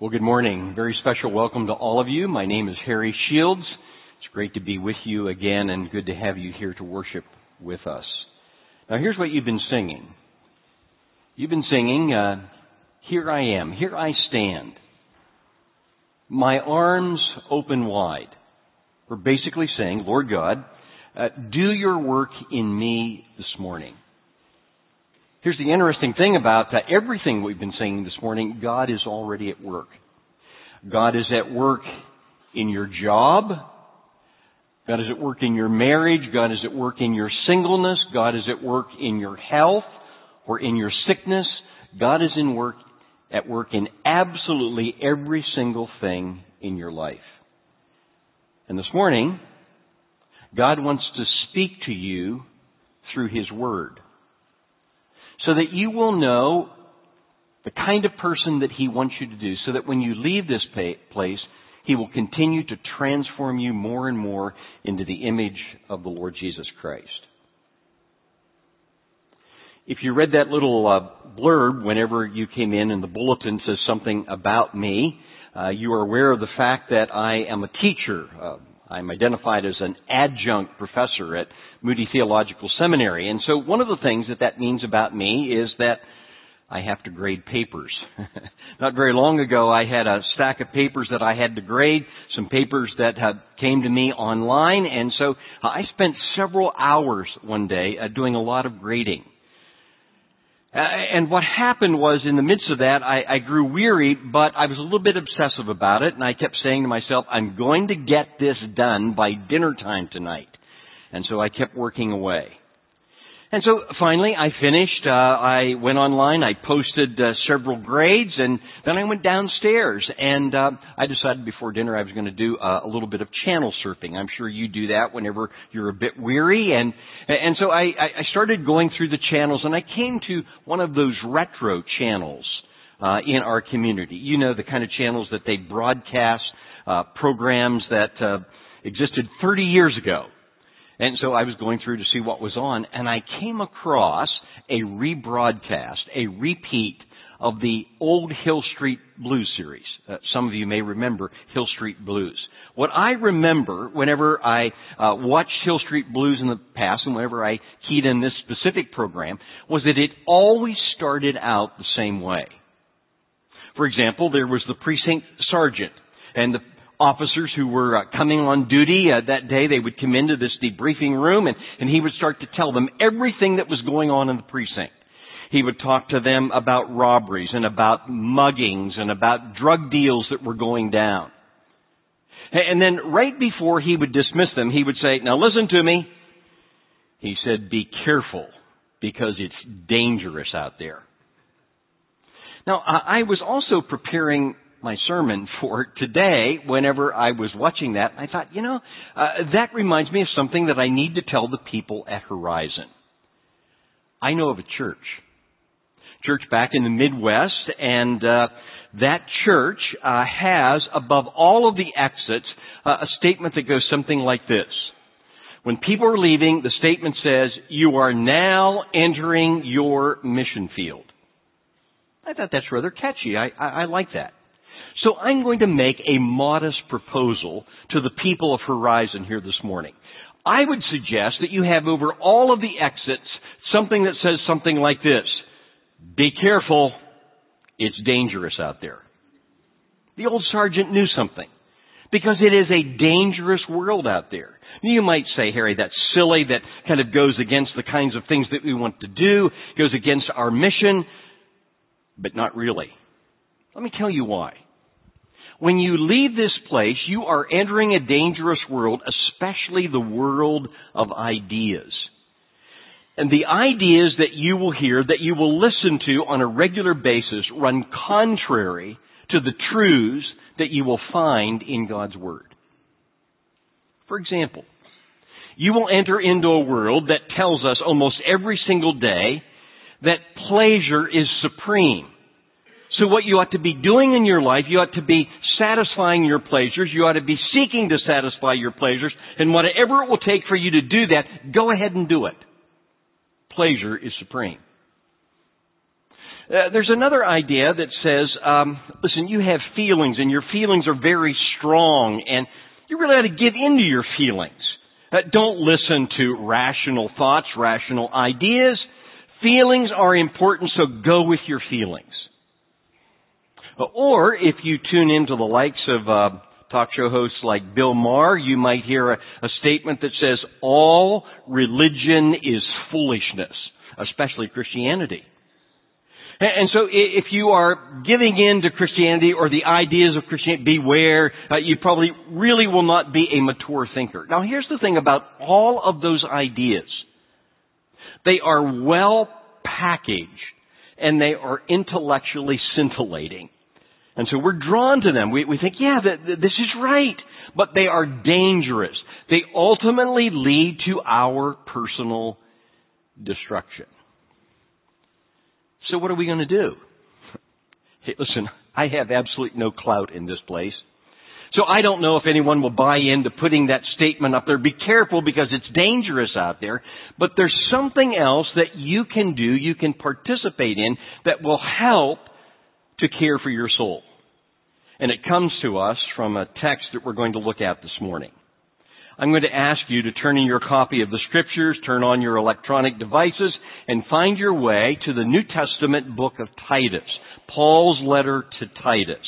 Well, good morning. Very special welcome to all of you. My name is Harry Shields. It's great to be with you again and good to have you here to worship with us. Now, here's what you've been singing. You've been singing, uh, Here I am, here I stand. My arms open wide. We're basically saying, Lord God, uh, do your work in me this morning. Here's the interesting thing about uh, everything we've been saying this morning. God is already at work. God is at work in your job. God is at work in your marriage. God is at work in your singleness. God is at work in your health or in your sickness. God is in work, at work in absolutely every single thing in your life. And this morning, God wants to speak to you through His Word so that you will know the kind of person that He wants you to do, so that when you leave this place, He will continue to transform you more and more into the image of the Lord Jesus Christ. If you read that little uh, blurb whenever you came in and the bulletin says something about me, uh, you are aware of the fact that I am a teacher. Uh, I'm identified as an adjunct professor at Moody Theological Seminary. And so one of the things that that means about me is that I have to grade papers. Not very long ago, I had a stack of papers that I had to grade, some papers that came to me online, and so I spent several hours one day uh, doing a lot of grading. Uh, and what happened was, in the midst of that, I, I grew weary, but I was a little bit obsessive about it, and I kept saying to myself, I'm going to get this done by dinner time tonight. And so I kept working away. And so finally I finished, uh, I went online, I posted uh, several grades, and then I went downstairs and uh, I decided before dinner I was going to do uh, a little bit of channel surfing. I'm sure you do that whenever you're a bit weary. And, and so I, I started going through the channels and I came to one of those retro channels uh, in our community. You know, the kind of channels that they broadcast uh, programs that uh, existed 30 years ago. And so I was going through to see what was on, and I came across a rebroadcast, a repeat of the old Hill Street Blues series. Uh, some of you may remember Hill Street Blues. What I remember whenever I uh, watched Hill Street Blues in the past and whenever I keyed in this specific program was that it always started out the same way. For example, there was the precinct sergeant and the officers who were uh, coming on duty uh, that day, they would come into this debriefing room and, and he would start to tell them everything that was going on in the precinct. He would talk to them about robberies and about muggings and about drug deals that were going down. And then right before he would dismiss them, he would say, now listen to me. He said, be careful because it's dangerous out there. Now, I was also preparing my sermon for today, whenever I was watching that, I thought, you know, uh, that reminds me of something that I need to tell the people at Horizon. I know of a church, church back in the Midwest, and uh, that church uh, has above all of the exits uh, a statement that goes something like this. When people are leaving, the statement says, you are now entering your mission field. I thought that's rather catchy. I, I, I like that. So I'm going to make a modest proposal to the people of Horizon here this morning. I would suggest that you have over all of the exits something that says something like this. Be careful. It's dangerous out there. The old sergeant knew something. Because it is a dangerous world out there. You might say, Harry, that's silly. That kind of goes against the kinds of things that we want to do, goes against our mission, but not really. Let me tell you why. When you leave this place, you are entering a dangerous world, especially the world of ideas. And the ideas that you will hear, that you will listen to on a regular basis, run contrary to the truths that you will find in God's Word. For example, you will enter into a world that tells us almost every single day that pleasure is supreme. So what you ought to be doing in your life, you ought to be satisfying your pleasures. You ought to be seeking to satisfy your pleasures. And whatever it will take for you to do that, go ahead and do it. Pleasure is supreme. Uh, there's another idea that says, um, listen, you have feelings and your feelings are very strong and you really ought to give into your feelings. Uh, don't listen to rational thoughts, rational ideas. Feelings are important, so go with your feelings. Or if you tune into the likes of uh, talk show hosts like Bill Maher, you might hear a, a statement that says, all religion is foolishness, especially Christianity. And so if you are giving in to Christianity or the ideas of Christianity, beware, uh, you probably really will not be a mature thinker. Now here's the thing about all of those ideas. They are well packaged and they are intellectually scintillating. And so we're drawn to them. We, we think, yeah, this is right. But they are dangerous. They ultimately lead to our personal destruction. So what are we going to do? Hey, listen, I have absolutely no clout in this place. So I don't know if anyone will buy into putting that statement up there. Be careful because it's dangerous out there. But there's something else that you can do, you can participate in that will help to care for your soul. And it comes to us from a text that we're going to look at this morning. I'm going to ask you to turn in your copy of the scriptures, turn on your electronic devices, and find your way to the New Testament book of Titus, Paul's letter to Titus.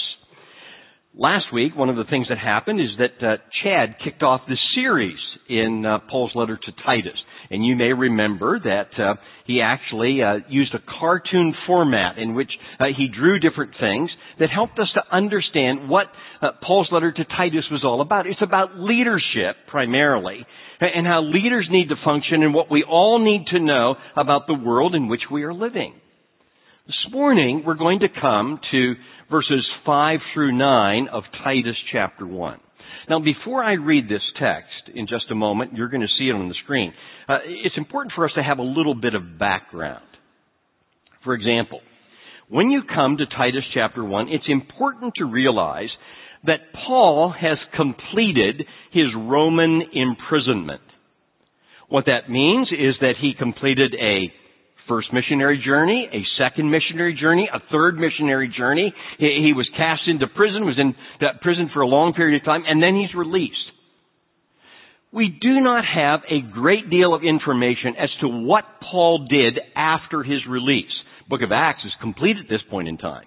Last week, one of the things that happened is that uh, Chad kicked off this series in uh, Paul's letter to Titus. And you may remember that uh, he actually uh, used a cartoon format in which uh, he drew different things that helped us to understand what uh, Paul's letter to Titus was all about. It's about leadership primarily and how leaders need to function and what we all need to know about the world in which we are living. This morning we're going to come to verses 5 through 9 of Titus chapter 1. Now, before I read this text in just a moment, you're going to see it on the screen. Uh, it's important for us to have a little bit of background. For example, when you come to Titus chapter 1, it's important to realize that Paul has completed his Roman imprisonment. What that means is that he completed a first missionary journey, a second missionary journey, a third missionary journey. He, he was cast into prison, was in that prison for a long period of time, and then he's released. We do not have a great deal of information as to what Paul did after his release. Book of Acts is complete at this point in time.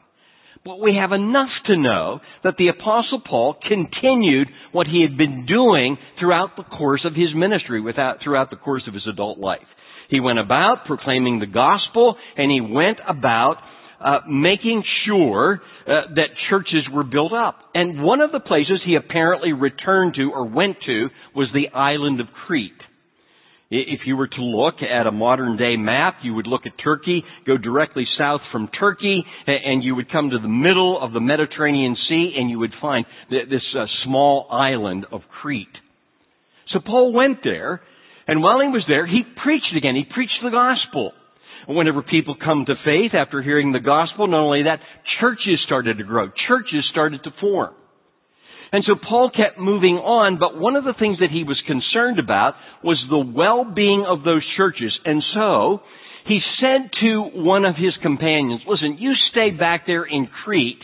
But we have enough to know that the apostle Paul continued what he had been doing throughout the course of his ministry, without, throughout the course of his adult life. He went about proclaiming the gospel and he went about uh, making sure uh, that churches were built up. And one of the places he apparently returned to or went to was the island of Crete. If you were to look at a modern day map, you would look at Turkey, go directly south from Turkey, and you would come to the middle of the Mediterranean Sea, and you would find this uh, small island of Crete. So Paul went there, and while he was there, he preached again. He preached the gospel. Whenever people come to faith after hearing the gospel, not only that, churches started to grow. Churches started to form. And so Paul kept moving on, but one of the things that he was concerned about was the well-being of those churches. And so, he said to one of his companions, listen, you stay back there in Crete,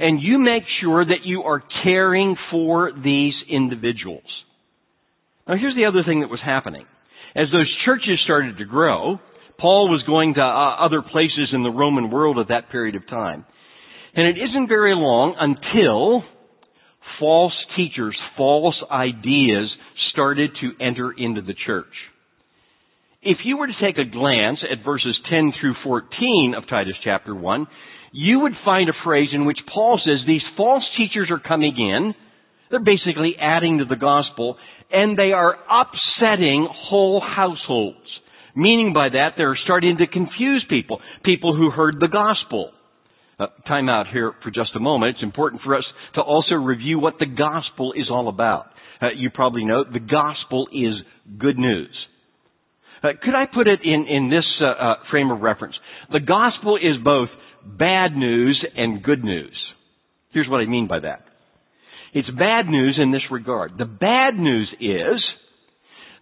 and you make sure that you are caring for these individuals. Now here's the other thing that was happening. As those churches started to grow, Paul was going to uh, other places in the Roman world at that period of time. And it isn't very long until false teachers, false ideas started to enter into the church. If you were to take a glance at verses 10 through 14 of Titus chapter 1, you would find a phrase in which Paul says these false teachers are coming in, they're basically adding to the gospel, and they are upsetting whole households. Meaning by that, they're starting to confuse people, people who heard the gospel. Uh, time out here for just a moment. It's important for us to also review what the gospel is all about. Uh, you probably know the gospel is good news. Uh, could I put it in, in this uh, uh, frame of reference? The gospel is both bad news and good news. Here's what I mean by that. It's bad news in this regard. The bad news is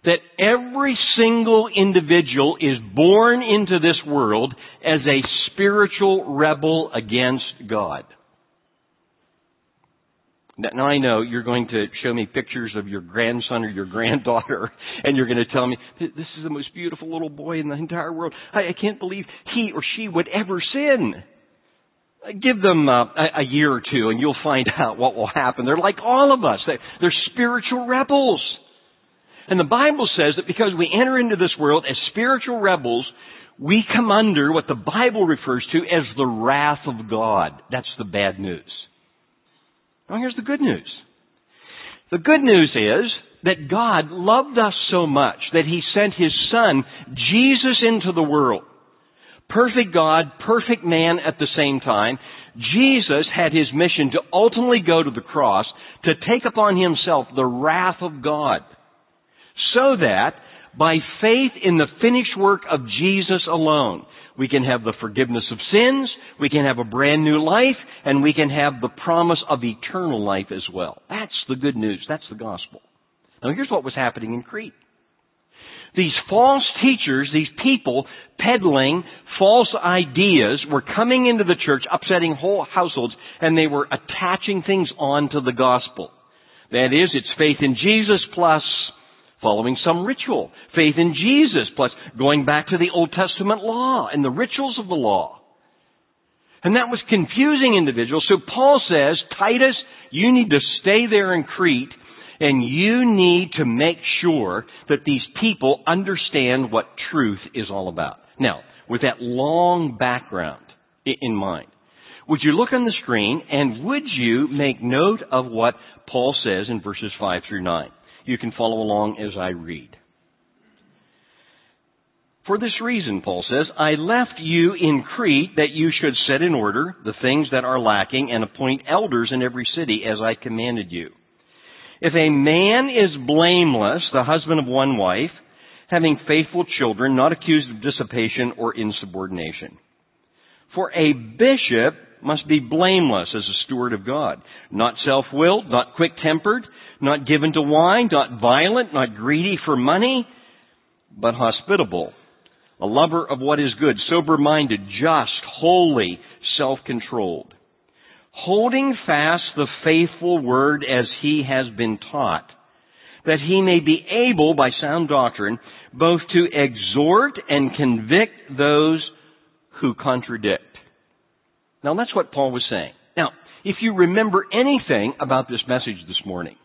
that every single individual is born into this world as a spiritual rebel against God. Now I know you're going to show me pictures of your grandson or your granddaughter, and you're going to tell me, this is the most beautiful little boy in the entire world. I, I can't believe he or she would ever sin. Give them uh, a, a year or two and you'll find out what will happen. They're like all of us. They're spiritual rebels. And the Bible says that because we enter into this world as spiritual rebels, we come under what the Bible refers to as the wrath of God. That's the bad news. Now here's the good news. The good news is that God loved us so much that He sent His Son, Jesus, into the world. Perfect God, perfect man at the same time. Jesus had His mission to ultimately go to the cross to take upon Himself the wrath of God. So that by faith in the finished work of Jesus alone, we can have the forgiveness of sins, we can have a brand new life, and we can have the promise of eternal life as well. That's the good news. That's the gospel. Now here's what was happening in Crete. These false teachers, these people peddling false ideas were coming into the church, upsetting whole households, and they were attaching things onto the gospel. That is, it's faith in Jesus plus following some ritual. Faith in Jesus plus going back to the Old Testament law and the rituals of the law. And that was confusing individuals. So Paul says, Titus, you need to stay there in Crete and you need to make sure that these people understand what truth is all about. Now, with that long background in mind, would you look on the screen and would you make note of what Paul says in verses 5 through 9? You can follow along as I read. For this reason, Paul says, I left you in Crete that you should set in order the things that are lacking and appoint elders in every city as I commanded you. If a man is blameless, the husband of one wife, having faithful children, not accused of dissipation or insubordination. For a bishop must be blameless as a steward of God, not self-willed, not quick-tempered, not given to wine, not violent, not greedy for money, but hospitable, a lover of what is good, sober-minded, just, holy, self-controlled, holding fast the faithful word as he has been taught, that he may be able, by sound doctrine, both to exhort and convict those who contradict. Now that's what Paul was saying. Now, if you remember anything about this message this morning,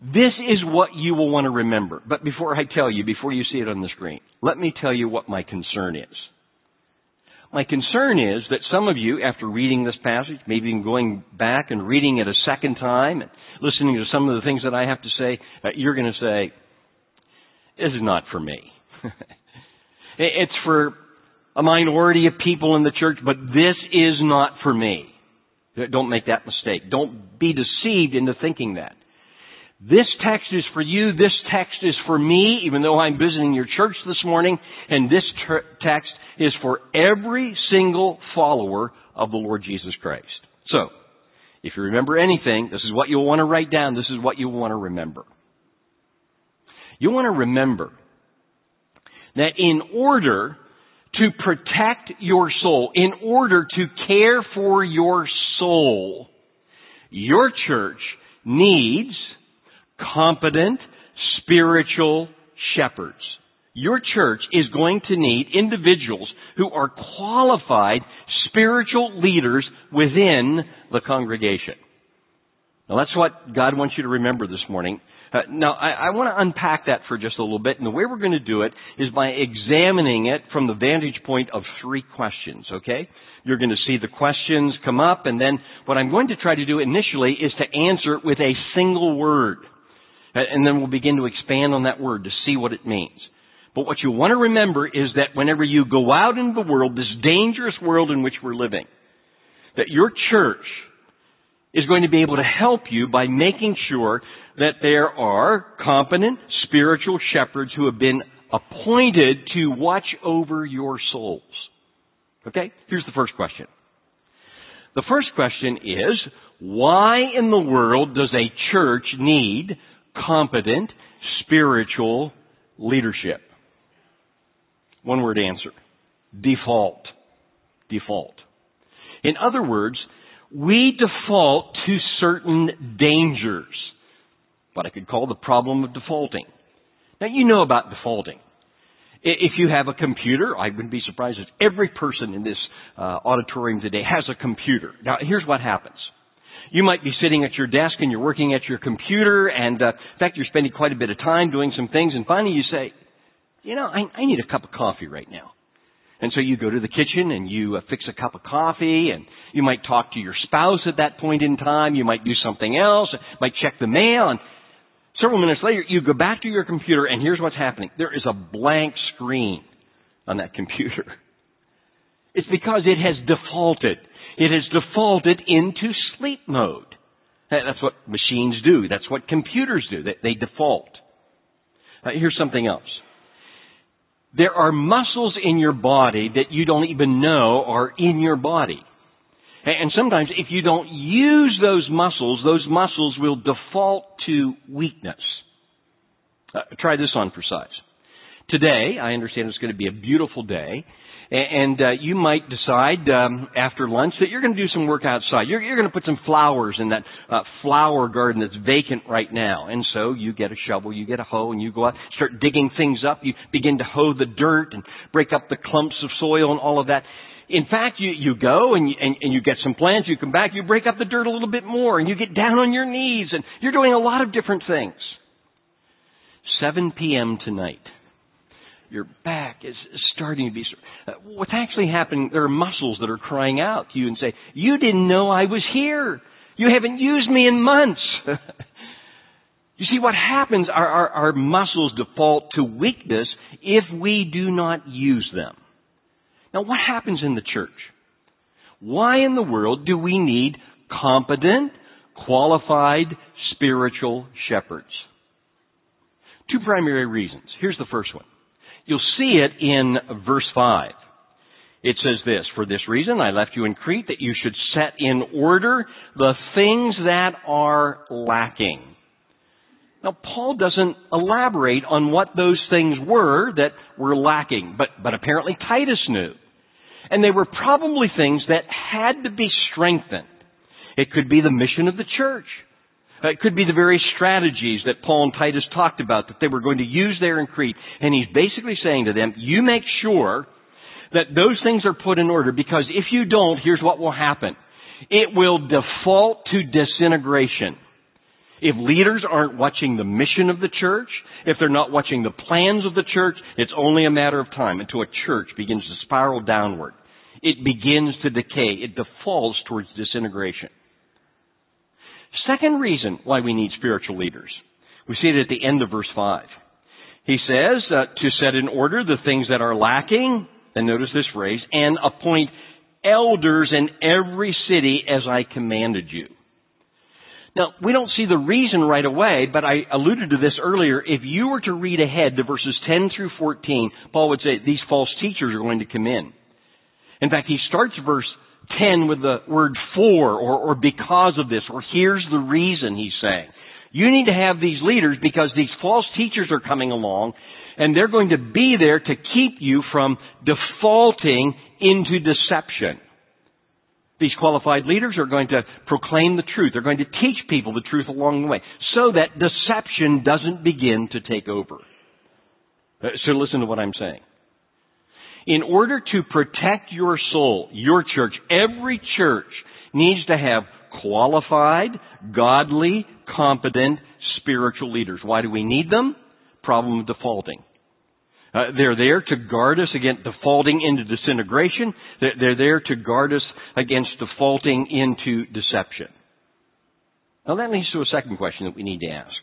this is what you will want to remember. But before I tell you, before you see it on the screen, let me tell you what my concern is. My concern is that some of you, after reading this passage, maybe even going back and reading it a second time and listening to some of the things that I have to say, you're going to say, this is not for me. it's for a minority of people in the church, but this is not for me. Don't make that mistake. Don't be deceived into thinking that. This text is for you. This text is for me, even though I'm visiting your church this morning. And this ter- text is for every single follower of the Lord Jesus Christ. So, if you remember anything, this is what you'll want to write down. This is what you'll want to remember. You want to remember that in order to protect your soul, in order to care for your soul, your church needs competent spiritual shepherds. Your church is going to need individuals who are qualified spiritual leaders within the congregation. Now that's what God wants you to remember this morning. Uh, now, I, I want to unpack that for just a little bit, and the way we're going to do it is by examining it from the vantage point of three questions, okay? You're going to see the questions come up, and then what I'm going to try to do initially is to answer it with a single word. And then we'll begin to expand on that word to see what it means. But what you want to remember is that whenever you go out into the world, this dangerous world in which we're living, that your church is going to be able to help you by making sure that there are competent spiritual shepherds who have been appointed to watch over your souls. Okay? Here's the first question. The first question is, why in the world does a church need competent spiritual leadership? One word answer. Default. default. In other words, we default to certain dangers. What I could call the problem of defaulting. Now you know about defaulting. If you have a computer, I wouldn't be surprised if every person in this uh, auditorium today has a computer. Now here's what happens. You might be sitting at your desk and you're working at your computer and uh, in fact you're spending quite a bit of time doing some things and finally you say, you know, I, I need a cup of coffee right now. And so you go to the kitchen and you uh, fix a cup of coffee and you might talk to your spouse at that point in time. You might do something else, might check the mail and several minutes later you go back to your computer and here's what's happening. There is a blank screen on that computer. It's because it has defaulted. It has defaulted into sleep mode. That's what machines do. That's what computers do. They default. Uh, here's something else. There are muscles in your body that you don't even know are in your body. And sometimes if you don't use those muscles, those muscles will default to weakness. Uh, try this on for size. Today, I understand it's going to be a beautiful day, and uh, you might decide um, after lunch that you're going to do some work outside. You're, you're going to put some flowers in that uh, flower garden that's vacant right now. And so you get a shovel, you get a hoe, and you go out, start digging things up. You begin to hoe the dirt and break up the clumps of soil and all of that. In fact, you, you go and you, and, and you get some plants, you come back, you break up the dirt a little bit more, and you get down on your knees, and you're doing a lot of different things. 7 p.m. tonight your back is starting to be. Uh, what's actually happening? There are muscles that are crying out to you and say, "You didn't know I was here. You haven't used me in months." you see, what happens? Our, our, our muscles default to weakness if we do not use them. Now, what happens in the church? Why in the world do we need competent, qualified spiritual shepherds? Two primary reasons. Here's the first one. You'll see it in verse 5. It says this, For this reason I left you in Crete that you should set in order the things that are lacking. Now Paul doesn't elaborate on what those things were that were lacking, but, but apparently Titus knew. And they were probably things that had to be strengthened. It could be the mission of the church. Uh, it could be the very strategies that Paul and Titus talked about that they were going to use there in Crete. And he's basically saying to them, you make sure that those things are put in order because if you don't, here's what will happen. It will default to disintegration. If leaders aren't watching the mission of the church, if they're not watching the plans of the church, it's only a matter of time until a church begins to spiral downward. It begins to decay. It defaults towards disintegration. Second reason why we need spiritual leaders. We see it at the end of verse 5. He says uh, to set in order the things that are lacking, and notice this phrase, and appoint elders in every city as I commanded you. Now, we don't see the reason right away, but I alluded to this earlier. If you were to read ahead to verses 10 through 14, Paul would say these false teachers are going to come in. In fact, he starts verse 10 with the word for or, or because of this or here's the reason he's saying. You need to have these leaders because these false teachers are coming along and they're going to be there to keep you from defaulting into deception. These qualified leaders are going to proclaim the truth. They're going to teach people the truth along the way so that deception doesn't begin to take over. Uh, so listen to what I'm saying in order to protect your soul, your church, every church needs to have qualified, godly, competent, spiritual leaders. Why do we need them? Problem of defaulting. Uh, they're there to guard us against defaulting into disintegration. They're, they're, there to guard us against defaulting into deception. Now that leads to a second question that we need to ask.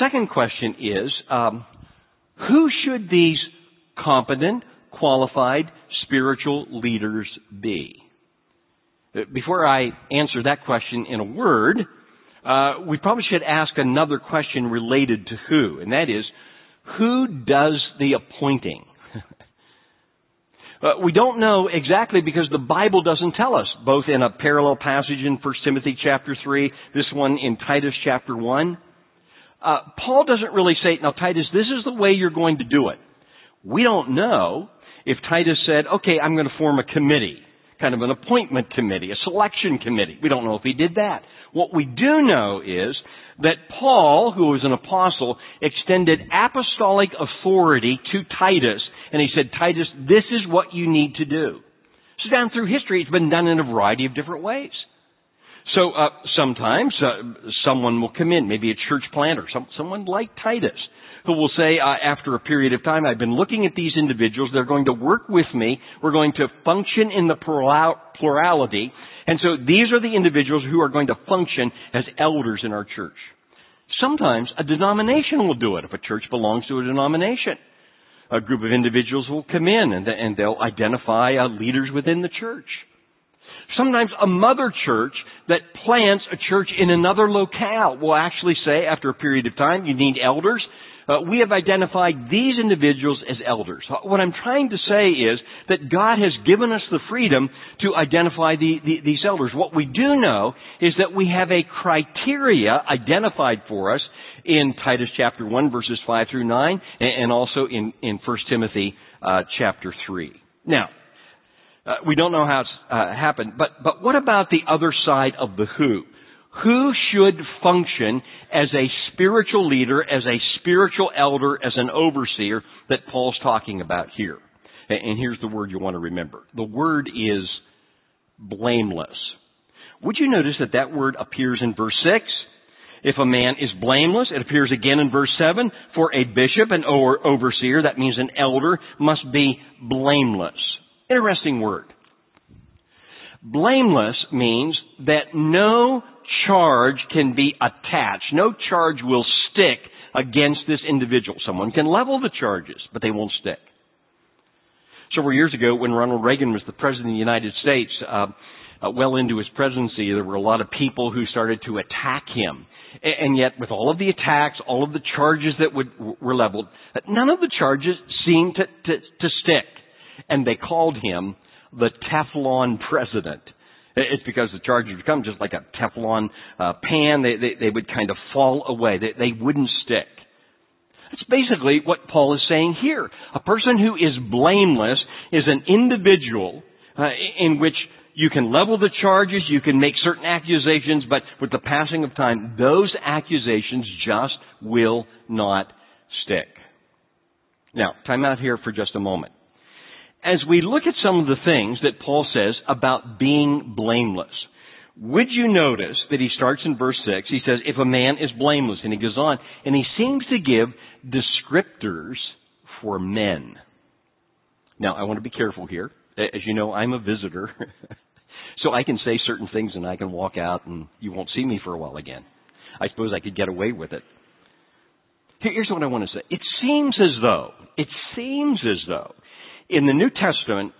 Second question is, um, who should these competent, qualified spiritual leaders be? Before I answer that question in a word, uh, we probably should ask another question related to who, and that is, who does the appointing? uh, we don't know exactly because the Bible doesn't tell us, both in a parallel passage in 1 Timothy chapter 3, this one in Titus chapter 1. Uh, Paul doesn't really say, now Titus, this is the way you're going to do it. We don't know. If Titus said, okay, I'm going to form a committee, kind of an appointment committee, a selection committee. We don't know if he did that. What we do know is that Paul, who was an apostle, extended apostolic authority to Titus, and he said, Titus, this is what you need to do. So down through history, it's been done in a variety of different ways. So uh, sometimes uh, someone will come in, maybe a church planter, some, someone like Titus, who will say, uh, after a period of time, I've been looking at these individuals. They're going to work with me. We're going to function in the plurality. And so these are the individuals who are going to function as elders in our church. Sometimes a denomination will do it if a church belongs to a denomination. A group of individuals will come in and, they'll identify uh, leaders within the church. Sometimes a mother church that plants a church in another locale will actually say, after a period of time, you need elders. Uh, we have identified these individuals as elders. What I'm trying to say is that God has given us the freedom to identify the, the, these elders. What we do know is that we have a criteria identified for us in Titus chapter 1 verses 5 through 9 and, and also in, in 1 Timothy uh, chapter 3. Now, uh, we don't know how it's uh, happened, but, but what about the other side of the who? Who should function as a spiritual leader, as a spiritual elder, as an overseer that Paul's talking about here? And here's the word you want to remember. The word is blameless. Would you notice that that word appears in verse 6? If a man is blameless, it appears again in verse 7. For a bishop, an overseer, that means an elder, must be blameless. Interesting word. Blameless means that no charge can be attached. No charge will stick against this individual. Someone can level the charges, but they won't stick. Several years ago, when Ronald Reagan was the President of the United States, uh, uh, well into his presidency, there were a lot of people who started to attack him. And yet, with all of the attacks, all of the charges that would, were leveled, none of the charges seemed to, to, to stick. And they called him the Teflon president. It's because the charges would come just like a Teflon uh, pan. They, they, they would kind of fall away. They, they wouldn't stick. That's basically what Paul is saying here. A person who is blameless is an individual uh, in which you can level the charges, you can make certain accusations, but with the passing of time, those accusations just will not stick. Now, time out here for just a moment as we look at some of the things that Paul says about being blameless, would you notice that he starts in verse 6? He says, if a man is blameless, and he goes on, and he seems to give descriptors for men. Now, I want to be careful here. As you know, I'm a visitor. so I can say certain things and I can walk out and you won't see me for a while again. I suppose I could get away with it. Here's what I want to say. It seems as though, it seems as though in the New Testament,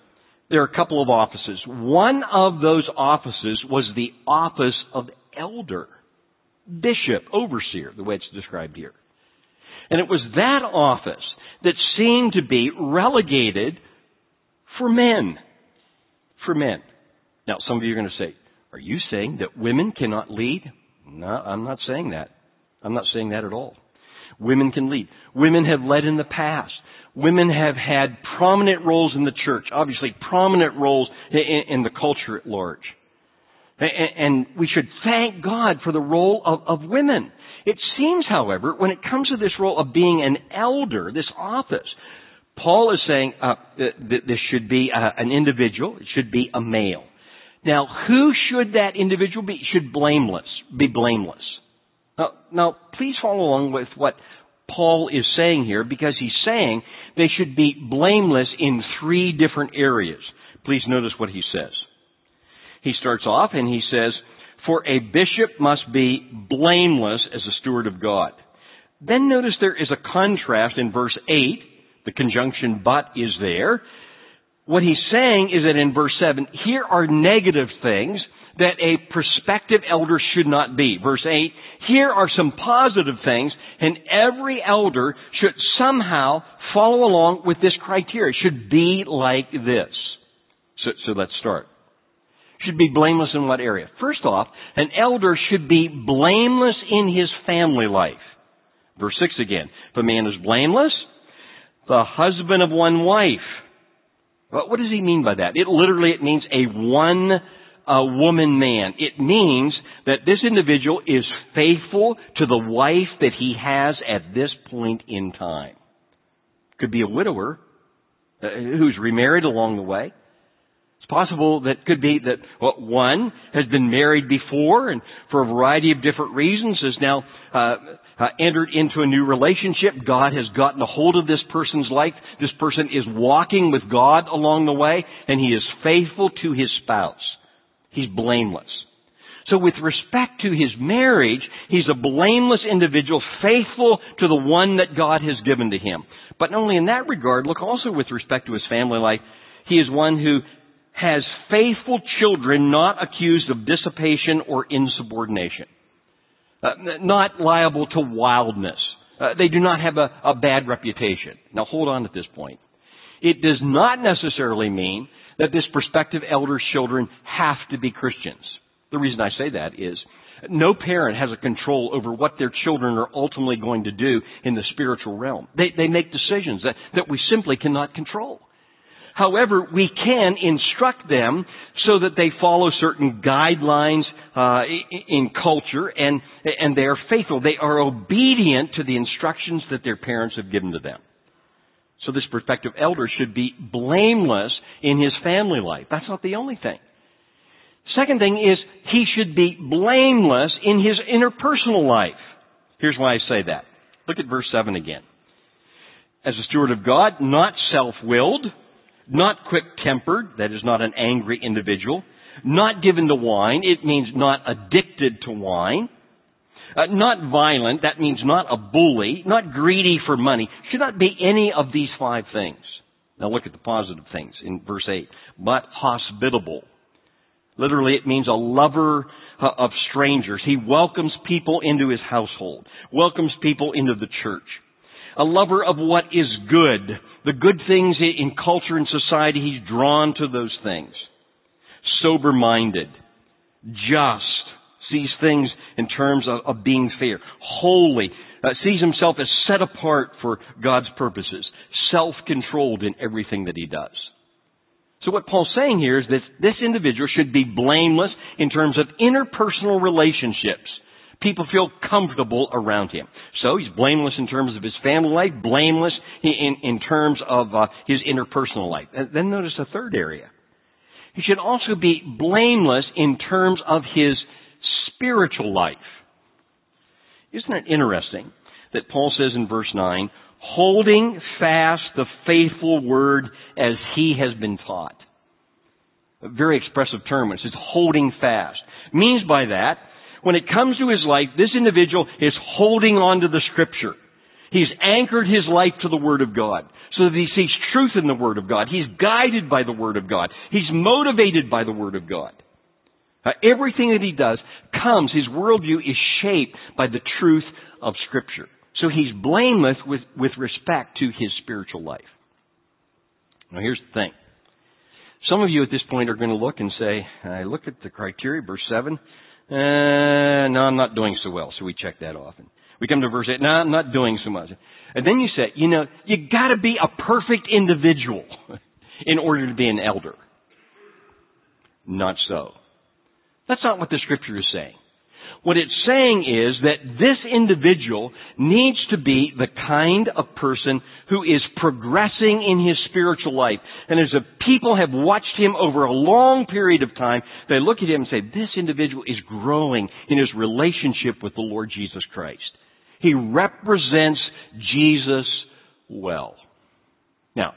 there are a couple of offices. One of those offices was the office of elder, bishop, overseer, the way it's described here. And it was that office that seemed to be relegated for men. For men. Now, some of you are going to say, are you saying that women cannot lead? No, I'm not saying that. I'm not saying that at all. Women can lead. Women have led in the past women have had prominent roles in the church, obviously prominent roles in, in the culture at large. And, we should thank God for the role of, of women. It seems, however, when it comes to this role of being an elder, this office, Paul is saying uh, that this should be uh, an individual. It should be a male. Now, who should that individual be? Should blameless be blameless. Now, now, please follow along with what Paul is saying here because he's saying they should be blameless in three different areas. Please notice what he says. He starts off and he says, For a bishop must be blameless as a steward of God. Then notice there is a contrast in verse 8. The conjunction but is there. What he's saying is that in verse 7, here are negative things that a prospective elder should not be. Verse 8, here are some positive things, and every elder should somehow follow along with this criteria. Should be like this. So, so let's start. Should be blameless in what area? First off, an elder should be blameless in his family life. Verse 6 again. If a man is blameless, the husband of one wife, What does he mean by that? It literally, it means a one a woman man. It means that this individual is faithful to the wife that he has at this point in time. Could be a widower uh, who's remarried along the way. It's possible that could be that well, one has been married before and for a variety of different reasons is now uh, uh, entered into a new relationship. God has gotten a hold of this person's life. This person is walking with God along the way and he is faithful to his spouse. He's blameless. So with respect to his marriage, he's a blameless individual, faithful to the one that God has given to him. But not only in that regard, look also with respect to his family life, he is one who has faithful children not accused of dissipation or insubordination. Uh, not liable to wildness. Uh, they do not have a, a bad reputation. Now hold on at this point. It does not necessarily mean that this prospective elder's children have to be Christians. The reason I say that is no parent has a control over what their children are ultimately going to do in the spiritual realm. They, they make decisions that, that we simply cannot control. However, we can instruct them so that they follow certain guidelines uh, in culture and and they are faithful. They are obedient to the instructions that their parents have given to them. So this prospective elder should be blameless in his family life. That's not the only thing. Second thing is he should be blameless in his interpersonal life. Here's why I say that. Look at verse 7 again. As a steward of God, not self-willed, not quick-tempered, that is not an angry individual, not given to wine, it means not addicted to wine, uh, not violent, that means not a bully, not greedy for money. Should not be any of these five things. Now look at the positive things in verse 8. But hospitable. Literally it means a lover uh, of strangers. He welcomes people into his household, welcomes people into the church. A lover of what is good. The good things in culture and society, he's drawn to those things. Sober minded. Just sees things in terms of, of being fair, holy, uh, sees himself as set apart for God's purposes, self-controlled in everything that he does. So what Paul's saying here is that this individual should be blameless in terms of interpersonal relationships. People feel comfortable around him. So he's blameless in terms of his family life, blameless in, in terms of uh, his interpersonal life. And then notice a third area. He should also be blameless in terms of his spiritual life. Isn't it interesting that Paul says in verse 9, holding fast the faithful word as he has been taught? A very expressive term. It says holding fast. Means by that, when it comes to his life, this individual is holding on to the scripture. He's anchored his life to the Word of God so that he sees truth in the Word of God. He's guided by the Word of God. He's motivated by the Word of God. Uh, everything that he does comes, his worldview is shaped by the truth of Scripture. So he's blameless with, with respect to his spiritual life. Now here's the thing. Some of you at this point are going to look and say, I look at the criteria, verse 7, uh, no, I'm not doing so well, so we check that off. And we come to verse 8, no, I'm not doing so much. And then you say, you know, you gotta be a perfect individual in order to be an elder. Not so. That's not what the scripture is saying. What it's saying is that this individual needs to be the kind of person who is progressing in his spiritual life. And as the people have watched him over a long period of time, they look at him and say, this individual is growing in his relationship with the Lord Jesus Christ. He represents Jesus well. Now,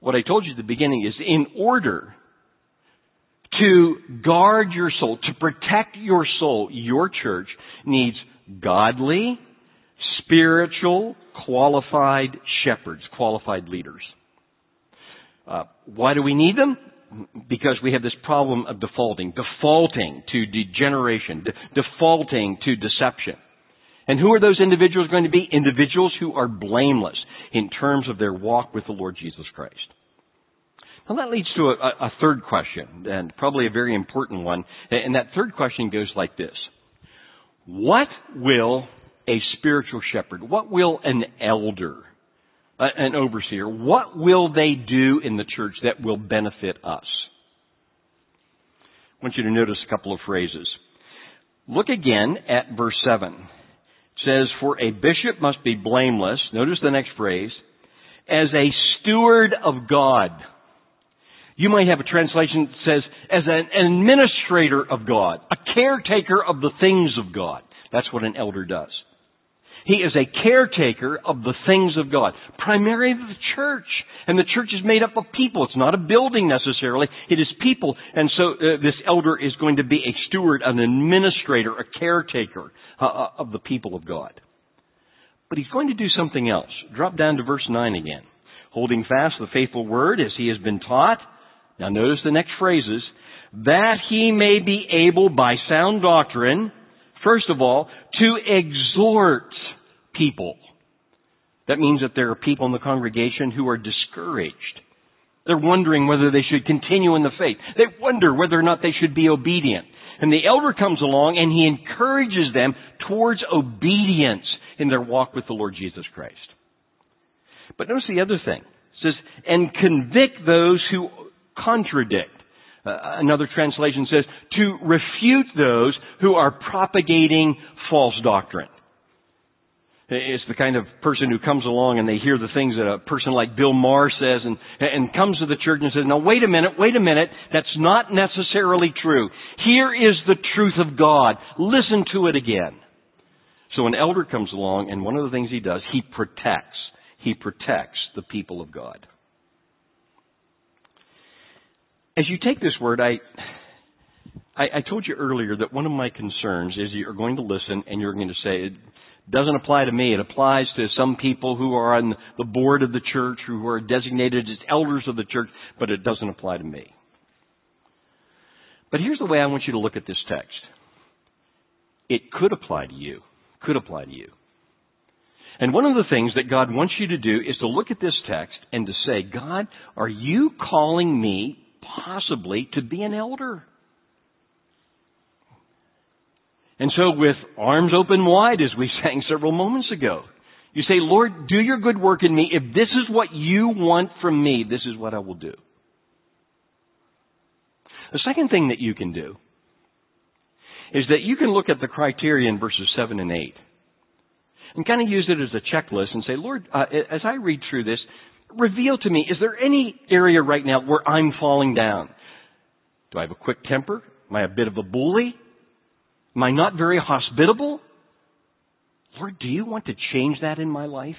what I told you at the beginning is in order to guard your soul, to protect your soul, your church needs godly, spiritual, qualified shepherds, qualified leaders. Uh, why do we need them? Because we have this problem of defaulting, defaulting to degeneration, de- defaulting to deception. And who are those individuals going to be? Individuals who are blameless in terms of their walk with the Lord Jesus Christ. Well, that leads to a, a, third question, and probably a very important one. And that third question goes like this. What will a spiritual shepherd, what will an elder an overseer, what will they do in the church that will benefit us? I want you to notice a couple of phrases. Look again at verse 7. It says, For a bishop must be blameless, notice the next phrase, as a steward of God. You might have a translation that says, as an administrator of God, a caretaker of the things of God. That's what an elder does. He is a caretaker of the things of God, primarily the church. And the church is made up of people. It's not a building necessarily. It is people. And so uh, this elder is going to be a steward, an administrator, a caretaker uh, uh, of the people of God. But he's going to do something else. Drop down to verse 9 again. Holding fast the faithful word as he has been taught. Now notice the next phrases. That he may be able by sound doctrine, first of all, to exhort people. That means that there are people in the congregation who are discouraged. They're wondering whether they should continue in the faith. They wonder whether or not they should be obedient. And the elder comes along and he encourages them towards obedience in their walk with the Lord Jesus Christ. But notice the other thing. It says, and convict those who contradict. Uh, another translation says, to refute those who are propagating false doctrine. It's the kind of person who comes along and they hear the things that a person like Bill Maher says and, and comes to the church and says, now wait a minute, wait a minute, that's not necessarily true. Here is the truth of God. Listen to it again. So an elder comes along and one of the things he does, he protects. He protects the people of God. As you take this word, I, I, I told you earlier that one of my concerns is you're going to listen and you're going to say, it doesn't apply to me. It applies to some people who are on the board of the church, who are designated as elders of the church, but it doesn't apply to me. But here's the way I want you to look at this text. It could apply to you. Could apply to you. And one of the things that God wants you to do is to look at this text and to say, God, are you calling me possibly to be an elder? And so with arms open wide, as we sang several moments ago, you say, Lord, do your good work in me. If this is what you want from me, this is what I will do. The second thing that you can do is that you can look at the criteria in verses 7 and 8 and kind of use it as a checklist and say, Lord, uh, as I read through this, reveal to me, is there any area right now where I'm falling down? Do I have a quick temper? Am I a bit of a bully? Am I not very hospitable? Lord, do you want to change that in my life?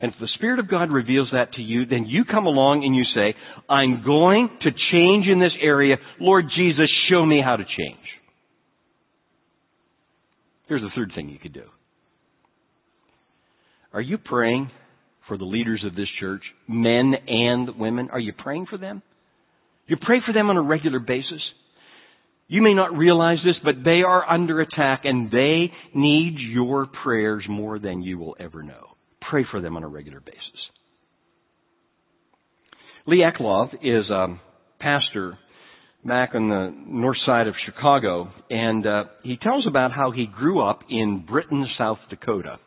And if the Spirit of God reveals that to you, then you come along and you say, I'm going to change in this area. Lord Jesus, show me how to change. Here's the third thing you could do. Are you praying for the leaders of this church, men and women? Are you praying for them? You pray for them on a regular basis? You may not realize this, but they are under attack and they need your prayers more than you will ever know. Pray for them on a regular basis. Lee Eclov is a pastor back on the north side of Chicago, and uh, he tells about how he grew up in Britton, South Dakota.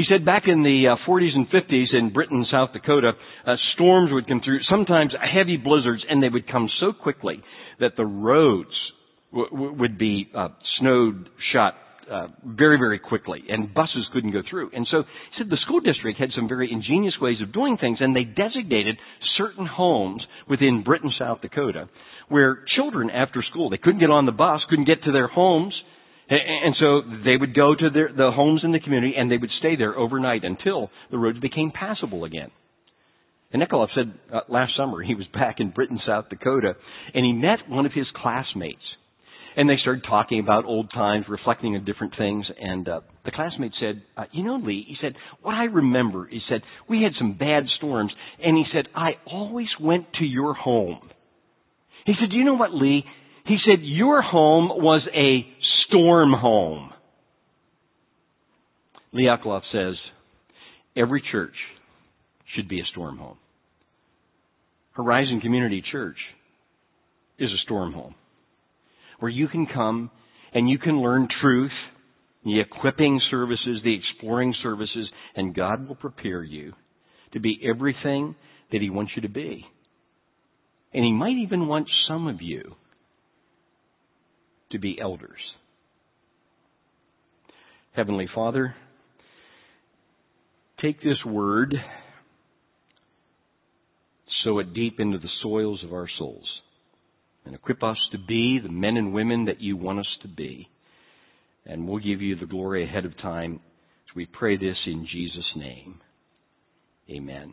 He said back in the uh, 40s and 50s in Britton, South Dakota, uh, storms would come through, sometimes heavy blizzards, and they would come so quickly that the roads w- would be uh, snowed shut uh, very, very quickly, and buses couldn't go through. And so he said the school district had some very ingenious ways of doing things, and they designated certain homes within Britton, South Dakota, where children after school, they couldn't get on the bus, couldn't get to their homes, and so they would go to their, the homes in the community and they would stay there overnight until the roads became passable again. And Eclov said uh, last summer he was back in Britton, South Dakota, and he met one of his classmates. And they started talking about old times, reflecting on different things. And uh, the classmate said, uh, "You know, Lee," he said, "what I remember," he said, "we had some bad storms, and he said I always went to your home." He said, "Do you know what, Lee?" He said, "Your home was a storm home. Eclov says every church should be a storm home. Horizon Community Church is a storm home where you can come and you can learn truth the equipping services, the exploring services, and God will prepare you to be everything that He wants you to be. And He might even want some of you to be elders. Heavenly Father, take this word, sow it deep into the soils of our souls, and equip us to be the men and women that you want us to be. And we'll give you the glory ahead of time as we pray this in Jesus' name. Amen.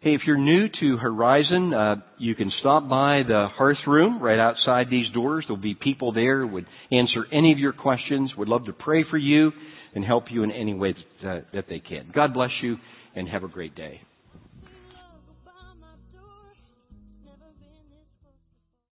Hey, if you're new to Horizon, uh, you can stop by the hearth room right outside these doors. There'll be people there would answer any of your questions. Would love to pray for you and help you in any way that, uh, that they can. God bless you and have a great day.